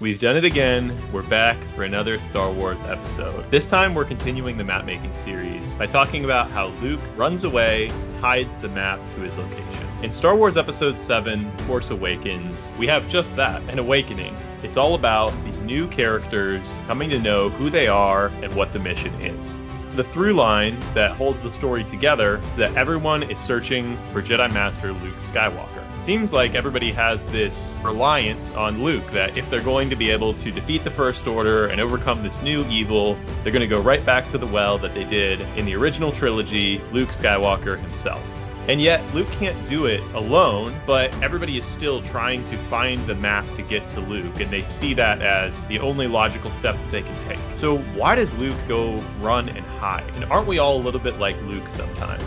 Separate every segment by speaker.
Speaker 1: We've done it again. We're back for another Star Wars episode. This time we're continuing the map making series by talking about how Luke runs away hides the map to his location. In Star Wars Episode 7, Force Awakens, we have just that an awakening. It's all about these new characters coming to know who they are and what the mission is. The through line that holds the story together is that everyone is searching for Jedi Master Luke Skywalker. Seems like everybody has this reliance on Luke that if they're going to be able to defeat the First Order and overcome this new evil, they're going to go right back to the well that they did in the original trilogy, Luke Skywalker himself. And yet, Luke can't do it alone, but everybody is still trying to find the map to get to Luke, and they see that as the only logical step that they can take. So, why does Luke go run and hide? And aren't we all a little bit like Luke sometimes?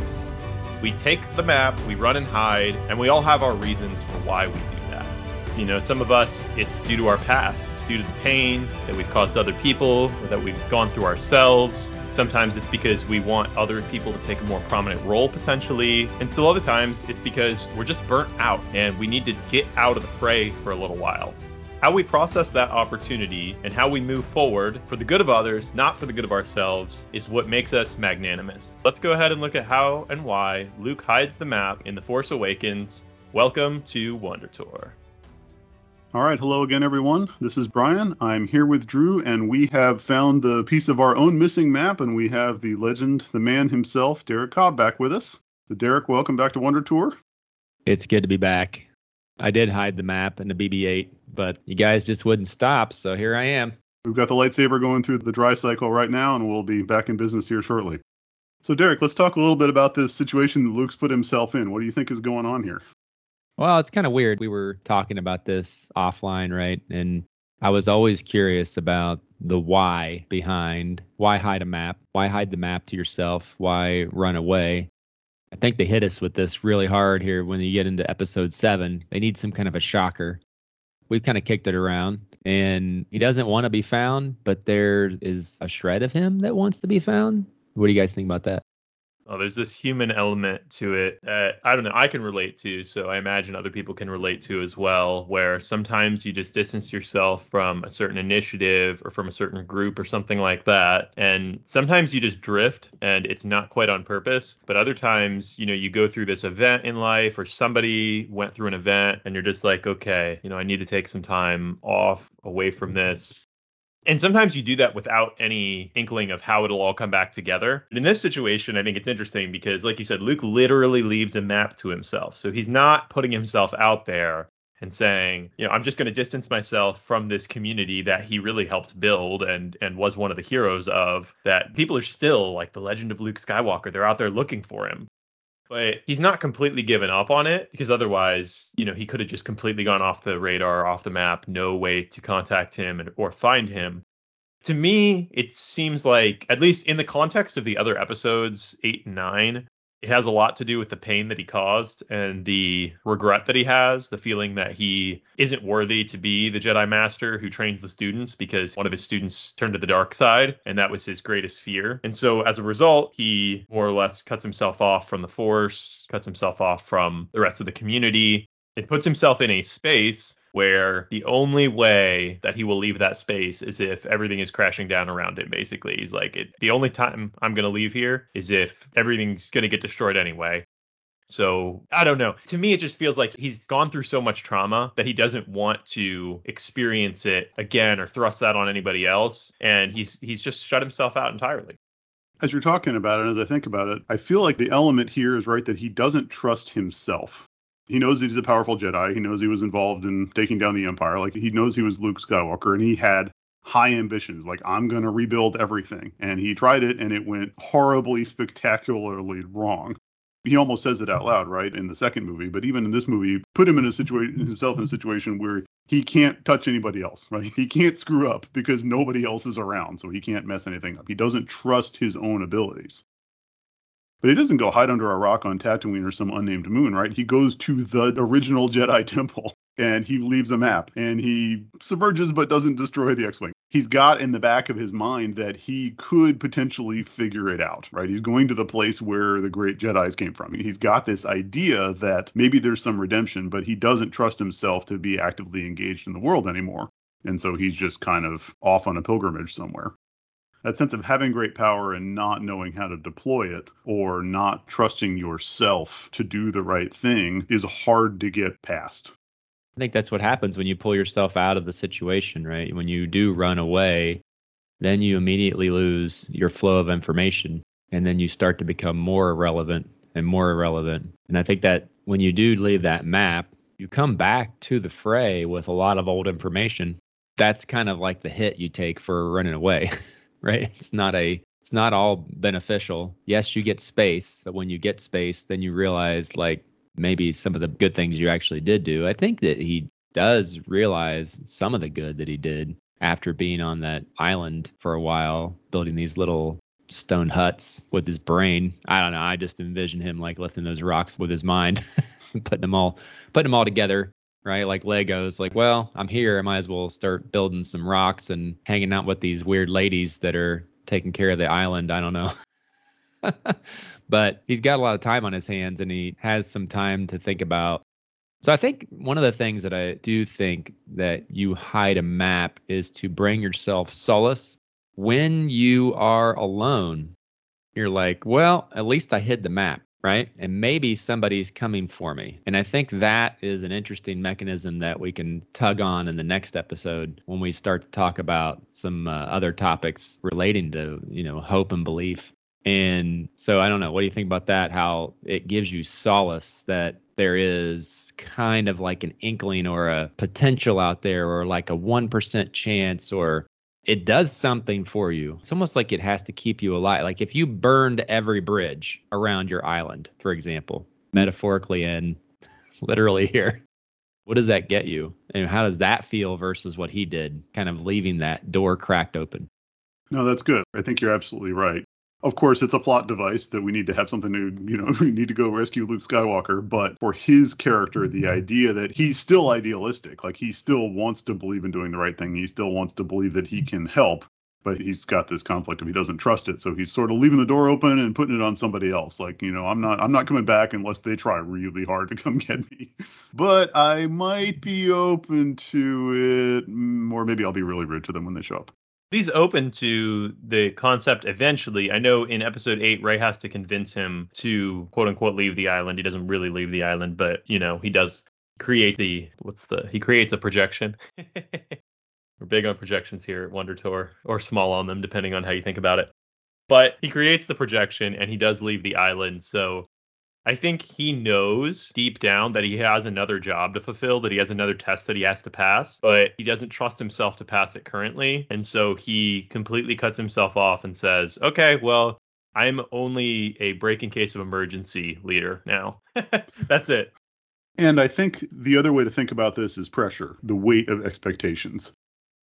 Speaker 1: We take the map, we run and hide, and we all have our reasons for why we do that. You know, some of us, it's due to our past, due to the pain that we've caused other people, or that we've gone through ourselves. Sometimes it's because we want other people to take a more prominent role potentially. And still other times it's because we're just burnt out and we need to get out of the fray for a little while. How we process that opportunity and how we move forward for the good of others, not for the good of ourselves, is what makes us magnanimous. Let's go ahead and look at how and why Luke hides the map in The Force Awakens. Welcome to Wonder Tour.
Speaker 2: All right, hello again, everyone. This is Brian. I'm here with Drew, and we have found the piece of our own missing map, and we have the legend, the man himself, Derek Cobb, back with us. So, Derek, welcome back to Wonder Tour.
Speaker 3: It's good to be back. I did hide the map in the BB-8, but you guys just wouldn't stop, so here I am.
Speaker 2: We've got the lightsaber going through the dry cycle right now, and we'll be back in business here shortly. So, Derek, let's talk a little bit about this situation that Luke's put himself in. What do you think is going on here?
Speaker 3: Well, it's kind of weird. We were talking about this offline, right? And I was always curious about the why behind why hide a map, why hide the map to yourself, why run away. I think they hit us with this really hard here when you get into episode seven. They need some kind of a shocker. We've kind of kicked it around, and he doesn't want to be found, but there is a shred of him that wants to be found. What do you guys think about that?
Speaker 1: Oh, there's this human element to it that I don't know, I can relate to, so I imagine other people can relate to as well, where sometimes you just distance yourself from a certain initiative or from a certain group or something like that. And sometimes you just drift and it's not quite on purpose. But other times, you know, you go through this event in life or somebody went through an event and you're just like, okay, you know, I need to take some time off away from this and sometimes you do that without any inkling of how it'll all come back together. In this situation, I think it's interesting because, like you said, Luke literally leaves a map to himself. So he's not putting himself out there and saying, you know, I'm just going to distance myself from this community that he really helped build and and was one of the heroes of. That people are still like the legend of Luke Skywalker. They're out there looking for him but he's not completely given up on it because otherwise, you know, he could have just completely gone off the radar, off the map, no way to contact him and, or find him. To me, it seems like, at least in the context of the other episodes, eight and nine, it has a lot to do with the pain that he caused and the regret that he has, the feeling that he isn't worthy to be the Jedi Master who trains the students because one of his students turned to the dark side, and that was his greatest fear. And so as a result, he more or less cuts himself off from the Force, cuts himself off from the rest of the community. It puts himself in a space where the only way that he will leave that space is if everything is crashing down around him basically. He's like it, the only time i'm going to leave here is if everything's going to get destroyed anyway. So i don't know. To me it just feels like he's gone through so much trauma that he doesn't want to experience it again or thrust that on anybody else and he's he's just shut himself out entirely.
Speaker 2: As you're talking about it, as I think about it, I feel like the element here is right that he doesn't trust himself. He knows he's a powerful Jedi. He knows he was involved in taking down the Empire. Like he knows he was Luke Skywalker and he had high ambitions. Like I'm going to rebuild everything. And he tried it and it went horribly, spectacularly wrong. He almost says it out loud, right, in the second movie. But even in this movie, put him in a situation himself in a situation where he can't touch anybody else, right? He can't screw up because nobody else is around, so he can't mess anything up. He doesn't trust his own abilities. But he doesn't go hide under a rock on Tatooine or some unnamed moon, right? He goes to the original Jedi temple and he leaves a map and he submerges but doesn't destroy the X-wing. He's got in the back of his mind that he could potentially figure it out, right? He's going to the place where the great Jedi's came from. He's got this idea that maybe there's some redemption, but he doesn't trust himself to be actively engaged in the world anymore. And so he's just kind of off on a pilgrimage somewhere. That sense of having great power and not knowing how to deploy it or not trusting yourself to do the right thing is hard to get past.
Speaker 3: I think that's what happens when you pull yourself out of the situation, right? When you do run away, then you immediately lose your flow of information and then you start to become more irrelevant and more irrelevant. And I think that when you do leave that map, you come back to the fray with a lot of old information. That's kind of like the hit you take for running away, right? It's not a it's not all beneficial. Yes, you get space, but when you get space, then you realize like maybe some of the good things you actually did do. I think that he does realize some of the good that he did after being on that island for a while, building these little stone huts with his brain. I don't know. I just envision him like lifting those rocks with his mind, putting them all, putting them all together, right? Like Legos. Like, well, I'm here. I might as well start building some rocks and hanging out with these weird ladies that are taking care of the island. I don't know. but he's got a lot of time on his hands and he has some time to think about. So I think one of the things that I do think that you hide a map is to bring yourself solace when you are alone. You're like, well, at least I hid the map, right? And maybe somebody's coming for me. And I think that is an interesting mechanism that we can tug on in the next episode when we start to talk about some uh, other topics relating to, you know, hope and belief. And so I don't know. What do you think about that? How it gives you solace that there is kind of like an inkling or a potential out there or like a 1% chance or it does something for you. It's almost like it has to keep you alive. Like if you burned every bridge around your island, for example, metaphorically and literally here, what does that get you? And how does that feel versus what he did, kind of leaving that door cracked open?
Speaker 2: No, that's good. I think you're absolutely right of course, it's a plot device that we need to have something to, you know, we need to go rescue Luke Skywalker. But for his character, the idea that he's still idealistic, like he still wants to believe in doing the right thing, he still wants to believe that he can help, but he's got this conflict of he doesn't trust it. So he's sort of leaving the door open and putting it on somebody else. Like, you know, I'm not, I'm not coming back unless they try really hard to come get me. But I might be open to it, mm, or maybe I'll be really rude to them when they show up
Speaker 1: he's open to the concept eventually. I know in episode eight, Rey has to convince him to quote unquote leave the island. He doesn't really leave the island, but you know, he does create the what's the he creates a projection. We're big on projections here at Wonder Tour, or small on them, depending on how you think about it. But he creates the projection and he does leave the island. So I think he knows deep down that he has another job to fulfill, that he has another test that he has to pass, but he doesn't trust himself to pass it currently. And so he completely cuts himself off and says, okay, well, I'm only a break in case of emergency leader now. That's it.
Speaker 2: And I think the other way to think about this is pressure, the weight of expectations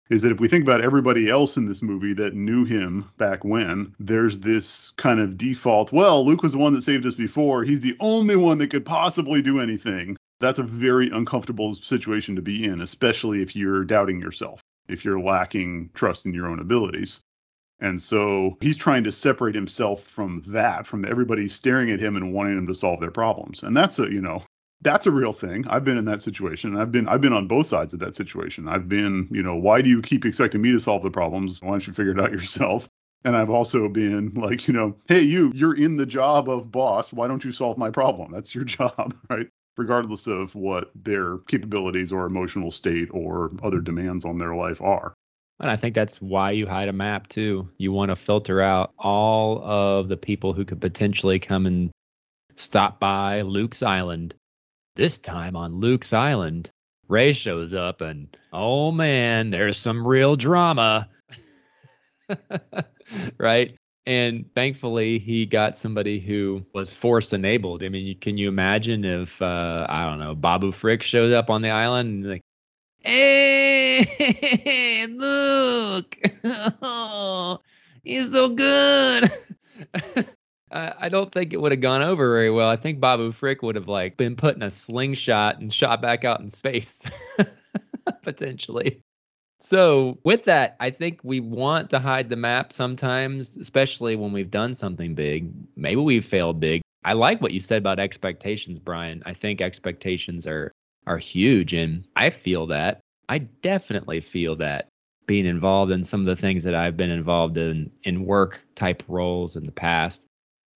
Speaker 2: is that if we think about everybody else in this movie that knew him back when, there's this kind of default, well, Luke was the one that saved us before. He's the only one that could possibly do anything. That's a very uncomfortable situation to be in, especially if you're doubting yourself, if you're lacking trust in your own abilities. And so he's trying to separate himself from that, from everybody staring at him and wanting him to solve their problems. And that's a, you know, that's a real thing. I've been in that situation. I've been I've been on both sides of that situation. I've been, you know, why do you keep expecting me to solve the problems? Why don't you figure it out yourself? And I've also been like, you know, hey, you, you're in the job of boss. Why don't you solve my problem? That's your job, right? Regardless of what their capabilities or emotional state or other demands on their life are.
Speaker 3: And I think that's why you hide a map too. You want to filter out all of the people who could potentially come and stop by Luke's island this time on Luke's Island, Rey shows up and oh man, there's some real drama. right? And thankfully, he got somebody who was force enabled. I mean, can you imagine if uh, I don't know Babu Frick shows up on the island and like, Hey, look. Oh, he's so good. I don't think it would have gone over very well. I think Babu Frick would have like been put in a slingshot and shot back out in space, potentially. So with that, I think we want to hide the map sometimes, especially when we've done something big. Maybe we've failed big. I like what you said about expectations, Brian. I think expectations are are huge, and I feel that. I definitely feel that being involved in some of the things that I've been involved in in work type roles in the past.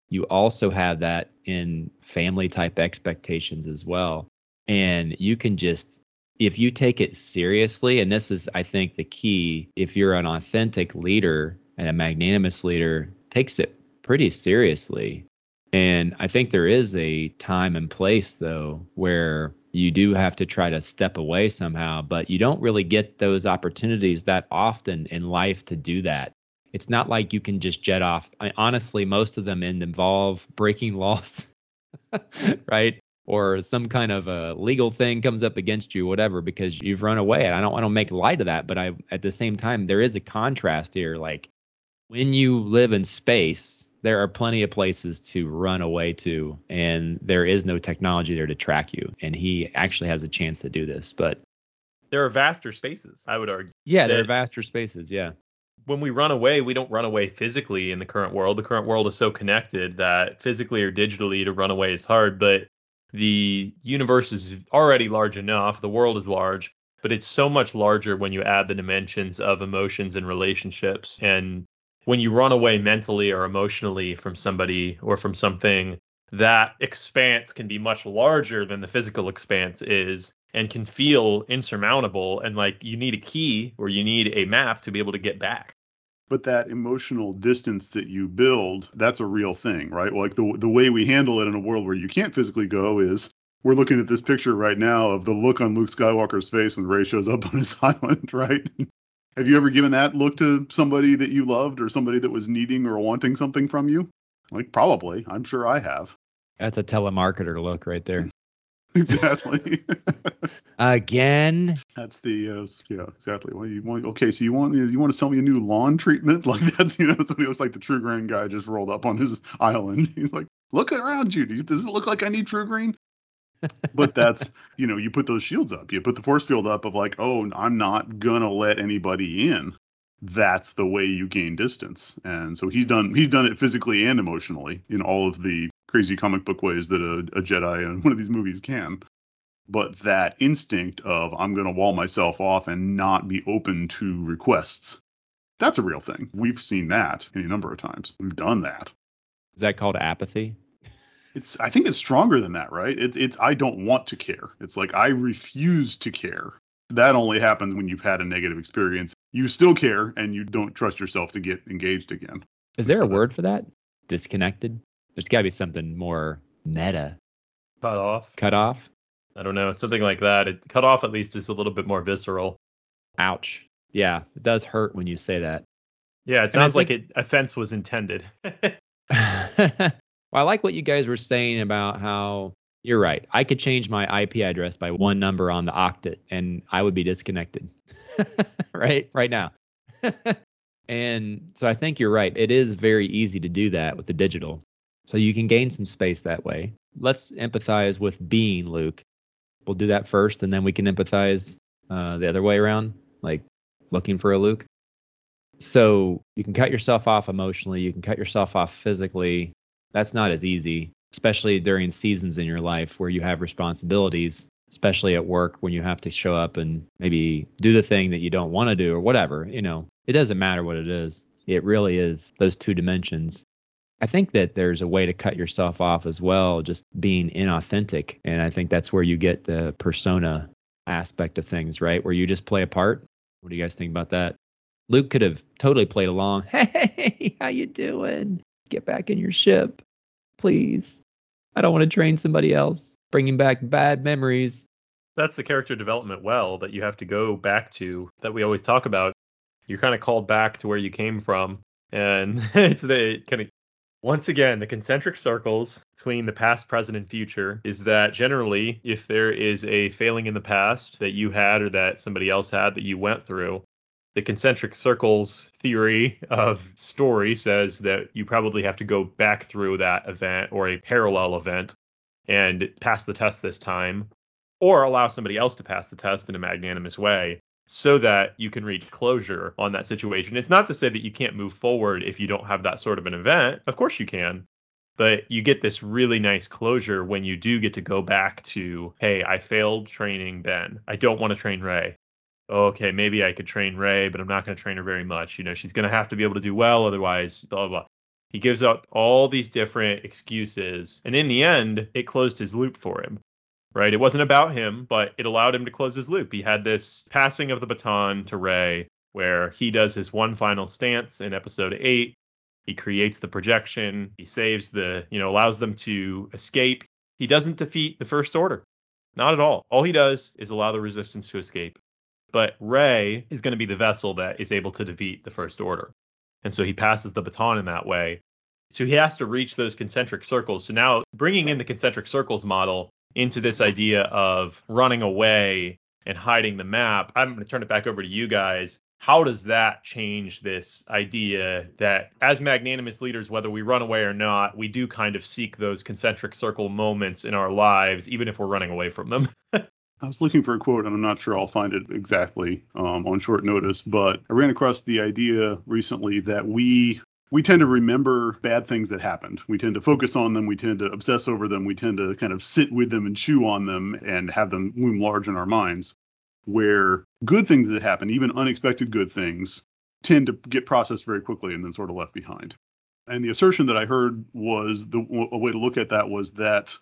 Speaker 3: You also have that in family type expectations as well. And you can just if you take it seriously, and this is, I think, the key, if you're an authentic leader and a magnanimous leader, takes it pretty seriously. And I think there is a time and place, though, where you do have to try to step away somehow, but you don't really get those opportunities that often in life to do that. It's not like you can just jet off. I, honestly, most of them end involve breaking laws, right? or some kind of a legal thing comes up against you, whatever, because you've run away. And I don't want to make light of that, but I at the same time there is a contrast here. Like when you live in space, there are plenty of places to run away to, and there is no technology there to track you. And he actually has a chance to do this, but
Speaker 1: there are vaster spaces, I would argue.
Speaker 3: Yeah, there are vaster spaces. Yeah.
Speaker 1: When we run away, we don't run away physically in the current world. The current world is so connected that physically or digitally to run away is hard. But the universe is already large enough, the world is large, but it's so much larger when you add the dimensions of emotions and relationships. And when you run away mentally or emotionally from somebody or from something, that expanse can be much larger than the physical expanse is and can feel insurmountable. And like you need a key or you need a map to be able to get back.
Speaker 2: But that emotional distance that you build that's a real thing right? Like the the way we handle it in a world where you can't physically go is we're looking at this picture right now of the look on Luke Skywalker's face when Rey shows up on his island right? Have you ever given that look to somebody that you loved or somebody that was needing or wanting something from you? Like probably. I'm sure i have.
Speaker 3: That's a telemarketer look right there
Speaker 2: exactly.
Speaker 3: Again.
Speaker 2: That's the uh, yeah exactly. Well, you want okay, so you want you want to sell me a new lawn treatment? Like that's you know it was like the TruGreen guy just rolled up on his island. He's like, look around you. Does it look like I need TruGreen? but that's you know you put those shields up. You put the force field up of like oh I'm not gonna let anybody in. That's the way you gain distance. And so he's done he's done it physically and emotionally in all of the crazy comic book ways that a, a Jedi in one of these movies can. But that instinct of I'm going to wall myself off and not be open to requests, that's a real thing. We've seen that any number of times. We've done that.
Speaker 3: Is that called apathy?
Speaker 2: It's I think it's stronger than that, right? It's it's I don't want to care. It's like I refuse to care. That only happens when you've had a negative experience. You still care and you don't trust yourself to get engaged again.
Speaker 3: Is there a word for that? Disconnected? There's got to be something more meta.
Speaker 1: Cut off.
Speaker 3: Cut off.
Speaker 1: I don't know. Something like that. It, cut off at least is a little bit more visceral.
Speaker 3: Ouch. Yeah, it does hurt when you say that.
Speaker 1: Yeah, it sounds like it offense was intended.
Speaker 3: well, I like what you guys were saying about how you're right. I could change my IP address by one number on the octet and I would be disconnected. right? Right now. and so I think you're right. It is very easy to do that with the digital. So you can gain some space that way. Let's empathize with being Luke. We'll do that first, and then we can empathize uh, the other way around, like looking for a Luke. So you can cut yourself off emotionally, you can cut yourself off physically. That's not as easy, especially during seasons in your life where you have responsibilities, especially at work when you have to show up and maybe do the thing that you don't want to do or whatever. You know, it doesn't matter what it is. It really is those two dimensions I think that there's a way to cut yourself off as well, just being inauthentic. And I think that's where you get the persona aspect of things, right? Where you just play a part. What do you guys think about that? Luke could have totally played along. Hey, how you doing? Get back in your ship, please. I don't want to train somebody else, bringing back bad memories.
Speaker 1: That's the character development well that you have to go back to that we always talk about. You're kind of called back to where you came from, and it's the kind of Once again, the concentric circles between the past, present, and future is that generally, if there is a failing in the past that you had or that somebody else had that you went through, the concentric circles theory of story says that you probably have to go back through that event or a parallel event and pass the test this time, or allow somebody else to pass the test in a magnanimous way so that you can reach closure on that situation. It's not to say that you can't move forward if you don't have that sort of an event. Of course you can. But you get this really nice closure when you do get to go back to, hey, I failed training Ben. I don't want to train Rey. Okay, maybe I could train Rey, but I'm not going to train her very much. You know, she's going to have to be able to do well, otherwise, blah, blah, blah. He gives out all these different excuses. And in the end, it closed his loop for him right? It wasn't about him, but it allowed him to close his loop. He had this passing of the baton to Rey where he does his one final stance in episode 8. He creates the projection, he saves the, you know, allows them to escape. He doesn't defeat the first order. Not at all. All he does is allow the resistance to escape. But Rey is going to be the vessel that is able to defeat the first order. And so he passes the baton in that way. So he has to reach those concentric circles. So now bringing in the concentric circles model into this idea of running away and hiding the map, I'm going to turn it back over to you guys. How does that change this idea that as magnanimous leaders, whether we run away or not, we do kind of seek those concentric circle moments in our lives, even if we're running away from them?
Speaker 2: I was looking for a quote, and I'm not sure I'll find it exactly um, on short notice, but I ran across the idea recently that we we tend to remember bad things that happened. We tend to focus on them. We tend to obsess over them. We tend to kind of sit with them and chew on them and have them loom large in our minds. Where good things that happen, even unexpected good things, tend to get processed very quickly and then sort of left behind. And the assertion that I heard was the a way to look at that was that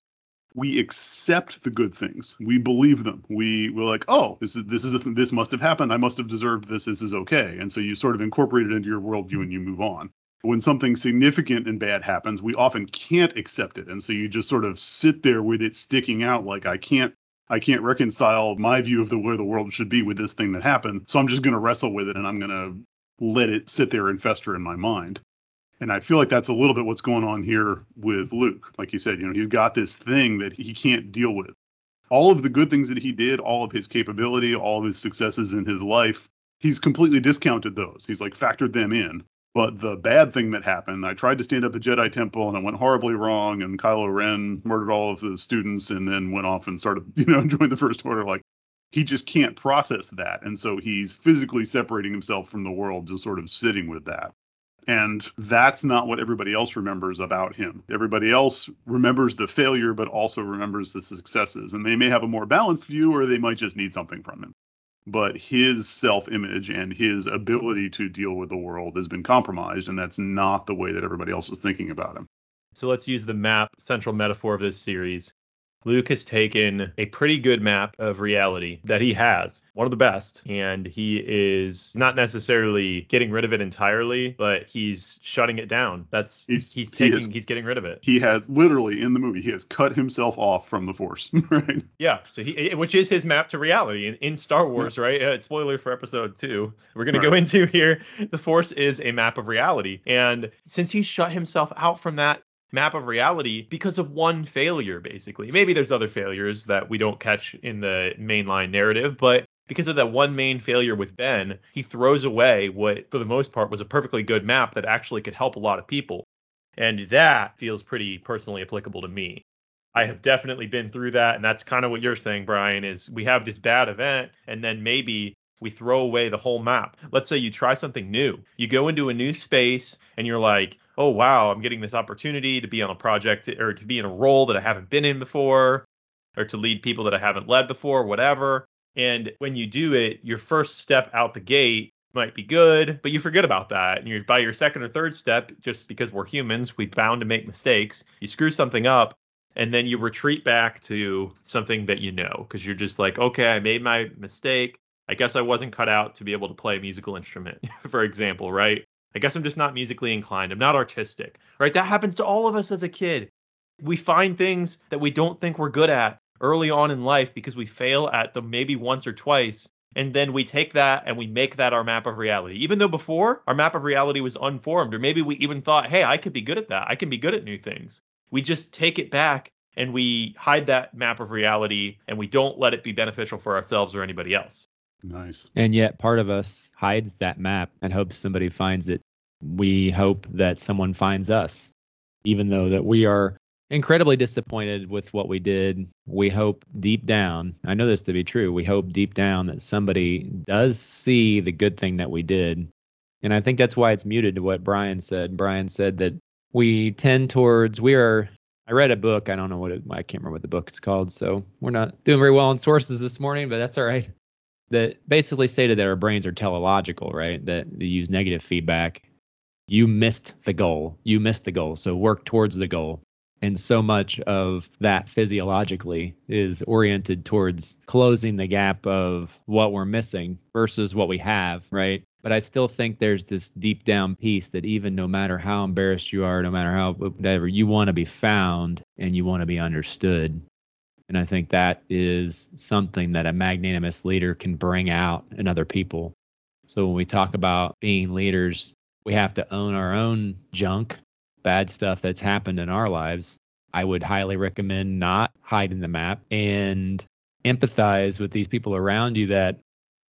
Speaker 2: we accept the good things. We believe them. We we're like, oh, this is this is a, this must have happened. I must have deserved this. This is okay. And so you sort of incorporate it into your worldview and you move on when something significant and bad happens, we often can't accept it. And so you just sort of sit there with it sticking out like I can't I can't reconcile my view of the way the world should be with this thing that happened. So I'm just going to wrestle with it and I'm going to let it sit there and fester in my mind. And I feel like that's a little bit what's going on here with Luke. Like you said, you know, he's got this thing that he can't deal with. All of the good things that he did, all of his capability, all of his successes in his life, he's completely discounted those. He's like factored them in. But the bad thing that happened, I tried to stand up the Jedi Temple and it went horribly wrong, and Kylo Ren murdered all of the students and then went off and started, you know, joined the First Order. Like he just can't process that, and so he's physically separating himself from the world, just sort of sitting with that. And that's not what everybody else remembers about him. Everybody else remembers the failure, but also remembers the successes. And they may have a more balanced view, or they might just need something from him but his self image and his ability to deal with the world has been compromised, and that's not the way that everybody else is thinking about him.
Speaker 1: So let's use the map central metaphor of this series. Luke has taken a pretty good map of reality that he has, one of the best, and he is not necessarily getting rid of it entirely, but he's shutting it down. That's he's, he's taking he is, he's getting rid of it.
Speaker 2: He has literally in the movie he has cut himself off from the Force, right?
Speaker 1: Yeah, so he which is his map to reality in, in Star Wars, right? Uh, spoiler for episode 2. We're going right. to go into here. The Force is a map of reality, and since he shut himself out from that map of reality because of one failure, basically. Maybe there's other failures that we don't catch in the mainline narrative, but because of that one main failure with Ben, he throws away what, for the most part, was a perfectly good map that actually could help a lot of people. And that feels pretty personally applicable to me. I have definitely been through that. And that's kind of what you're saying, Brian, is we have this bad event and then maybe we throw away the whole map. Let's say you try something new. You go into a new space and you're like, oh, wow, I'm getting this opportunity to be on a project or to be in a role that I haven't been in before or to lead people that I haven't led before, whatever. And when you do it, your first step out the gate might be good, but you forget about that. And you're by your second or third step, just because we're humans, we bound to make mistakes. You screw something up, and then you retreat back to something that you know because you're just like, okay, I made my mistake. I guess I wasn't cut out to be able to play a musical instrument, for example, right? I guess I'm just not musically inclined. I'm not artistic, right? That happens to all of us as a kid. We find things that we don't think we're good at early on in life because we fail at them maybe once or twice. and then we take that and we make that our map of reality. Even though before our map of reality was unformed, or maybe we even thought, hey, I could be good at that. I can be good at new things. We just take it back and we hide that map of reality and we don't let it be beneficial for ourselves or anybody else.
Speaker 2: Nice.
Speaker 3: And yet part of us hides that map and hopes somebody finds it. We hope that someone finds us, even though that we are incredibly disappointed with what we did. We hope deep down, I know this to be true, we hope deep down that somebody does see the good thing that we did. And I think that's why it's muted to what Brian said. Brian said that we tend towards, we are, I read a book, I don't know what it, I can't remember what the book is called, so we're not doing very well on sources this morning, but that's all right. That basically stated that our brains are teleological, right? That they use negative feedback. You missed the goal. You missed the goal. So work towards the goal and so much of that physiologically is oriented towards closing the gap of what we're missing versus what we have, right? But I still think there's this deep down piece that even no matter how embarrassed you are, no matter how whatever, you want to be found and you want to be understood. And I think that is something that a magnanimous leader can bring out in other people. So when we talk about being leaders, we have to own our own junk bad stuff that's happened in our lives, I would highly recommend not hiding the map and empathize with these people around you that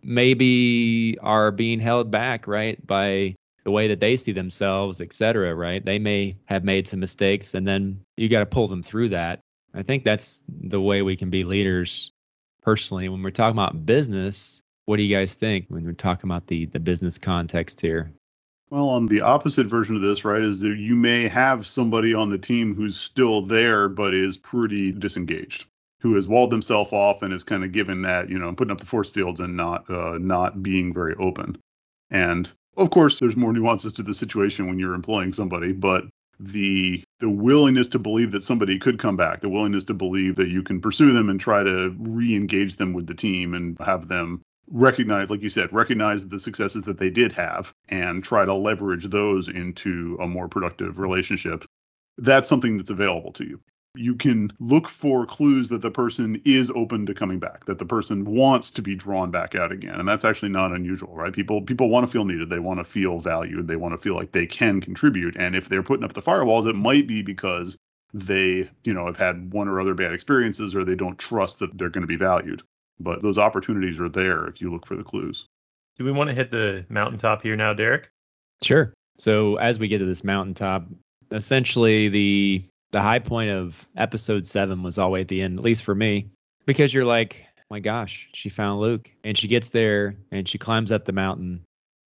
Speaker 3: maybe are being held back, right, by the way that they see themselves, et cetera, right? They may have made some mistakes and then you got to pull them through that. I think that's the way we can be leaders personally. When we're talking about business, what do you guys think when we're talking about the the business context here?
Speaker 2: Well, on the opposite version of this, right, is that you may have somebody on the team who's still there but is pretty disengaged, who has walled themselves off and is kind of given that, you know, putting up the force fields and not uh, not being very open. And of course, there's more nuances to the situation when you're employing somebody, but the the willingness to believe that somebody could come back, the willingness to believe that you can pursue them and try to re-engage them with the team and have them recognize, like you said, recognize the successes that they did have and try to leverage those into a more productive relationship. That's something that's available to you. You can look for clues that the person is open to coming back, that the person wants to be drawn back out again. And that's actually not unusual, right? People people want to feel needed, they want to feel valued, they want to feel like they can contribute. And if they're putting up the firewalls, it might be because they, you know, have had one or other bad experiences or they don't trust that they're going to be valued. But those opportunities are there if you look for the clues.
Speaker 1: Do we want to hit the mountaintop here now, Derek?
Speaker 3: Sure. So as we get to this mountaintop, essentially the the high point of episode seven was all the way at the end, at least for me, because you're like, my gosh, she found Luke, and she gets there and she climbs up the mountain.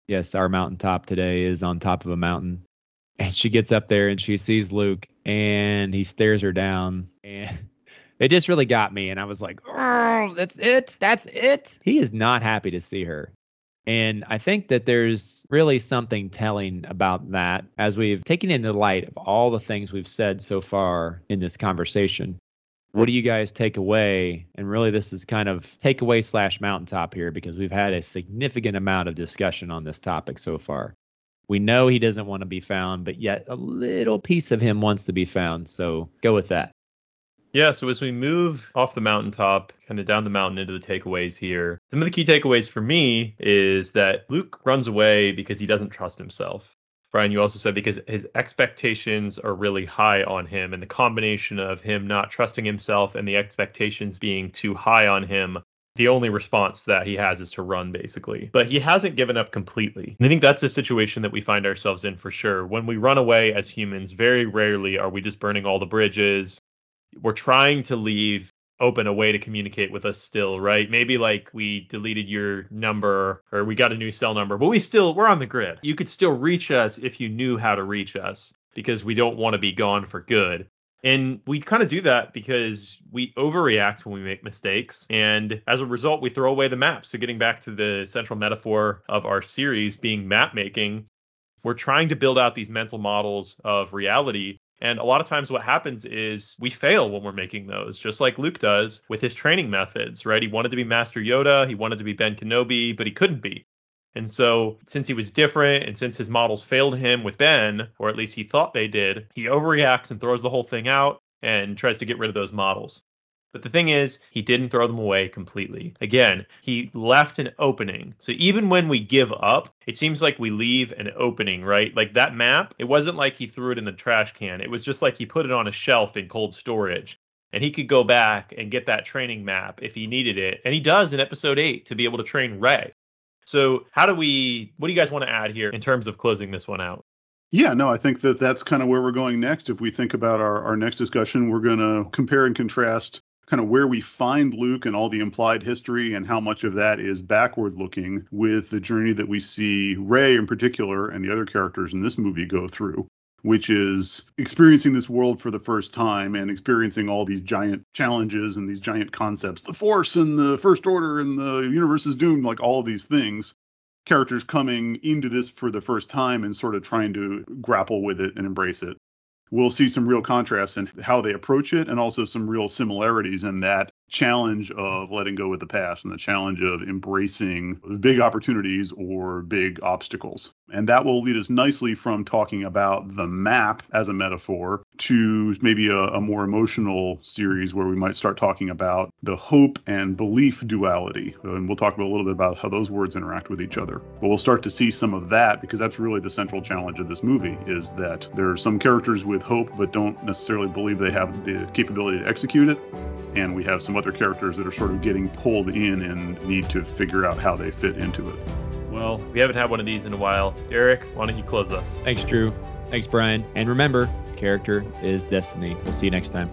Speaker 3: Yes, our mountaintop today is on top of a mountain, and she gets up there and she sees Luke, and he stares her down, and it just really got me. And I was like, oh, that's it. That's it. He is not happy to see her. And I think that there's really something telling about that as we've taken into light of all the things we've said so far in this conversation. What do you guys take away? And really, this is kind of takeaway slash mountaintop here because we've had a significant amount of discussion on this topic so far. We know he doesn't want to be found, but yet a little piece of him wants to be found. So go with that.
Speaker 1: Yeah, so as we move off the mountaintop, kind of down the mountain into the takeaways here, some of the key takeaways for me is that Luke runs away because he doesn't trust himself. Brian, you also said because his expectations are really high on him, and the combination of him not trusting himself and the expectations being too high on him the only response that he has is to run basically. But he hasn't given up completely. And I think that's a situation that we find ourselves in for sure. When we run away as humans, very rarely are we just burning all the bridges we're trying to leave open a way to communicate with us still, right? Maybe like we deleted your number or we got a new cell number, but we still we're on the grid. You could still reach us if you knew how to reach us because we don't want to be gone for good. And we kind of do that because we overreact when we make mistakes. And as a result, we throw away the map. So, getting back to the central metaphor of our series being map making, we're trying to build out these mental models of reality and a lot of times what happens is we fail when we're making those, just like Luke does with his training methods, right? He wanted to be Master Yoda, he wanted to be Ben Kenobi, but he couldn't be. And so, since he was different and since his models failed him with Ben, or at least he thought they did, he overreacts and throws the whole thing out and tries to get rid of those models. But the thing is, he didn't throw them away completely. Again, he left an opening. So even when we give up, it seems like we leave an opening, right? Like that map, it wasn't like he threw it in the trash can. It was just like he put it on a shelf in cold storage. And he could go back and get that training map if he needed it. And he does in episode 8 to be able to train Rey. So, how do we, what do you guys want to add here in terms of closing this one out?
Speaker 2: Yeah, no, I think that that's kind of where we're going next. If we think about our, our next discussion, we're going to compare and contrast kind of where we find Luke and all the implied history and how much of that is backward looking with the journey that we see Rey in particular and the other characters in this movie go through, which is experiencing this world for the first time and experiencing all these giant challenges and these giant concepts, the Force and the First Order and the universe is doomed, like all these things. Characters coming into this for the first time and sort of trying to grapple with it and embrace it we'll see some real contrasts in how they approach it and also some real similarities in that challenge of letting go with the past and the challenge of embracing big opportunities or big obstacles. And that will lead us nicely from talking about the map as a metaphor to maybe a, a, more emotional series where we might start talking about the hope and belief duality. And we'll talk a little bit about how those words interact with each other. But we'll start to see some of that because that's really the central challenge of this movie is that there are some characters with hope but don't necessarily believe they have the capability to execute it. And we have some other characters that are sort of getting pulled in and need to figure out how they fit into it.
Speaker 1: Well, we haven't had one of these in a while. Derek, why don't you close us?
Speaker 3: Thanks, Drew. Thanks, Brian. And remember, character is destiny. We'll see you next time.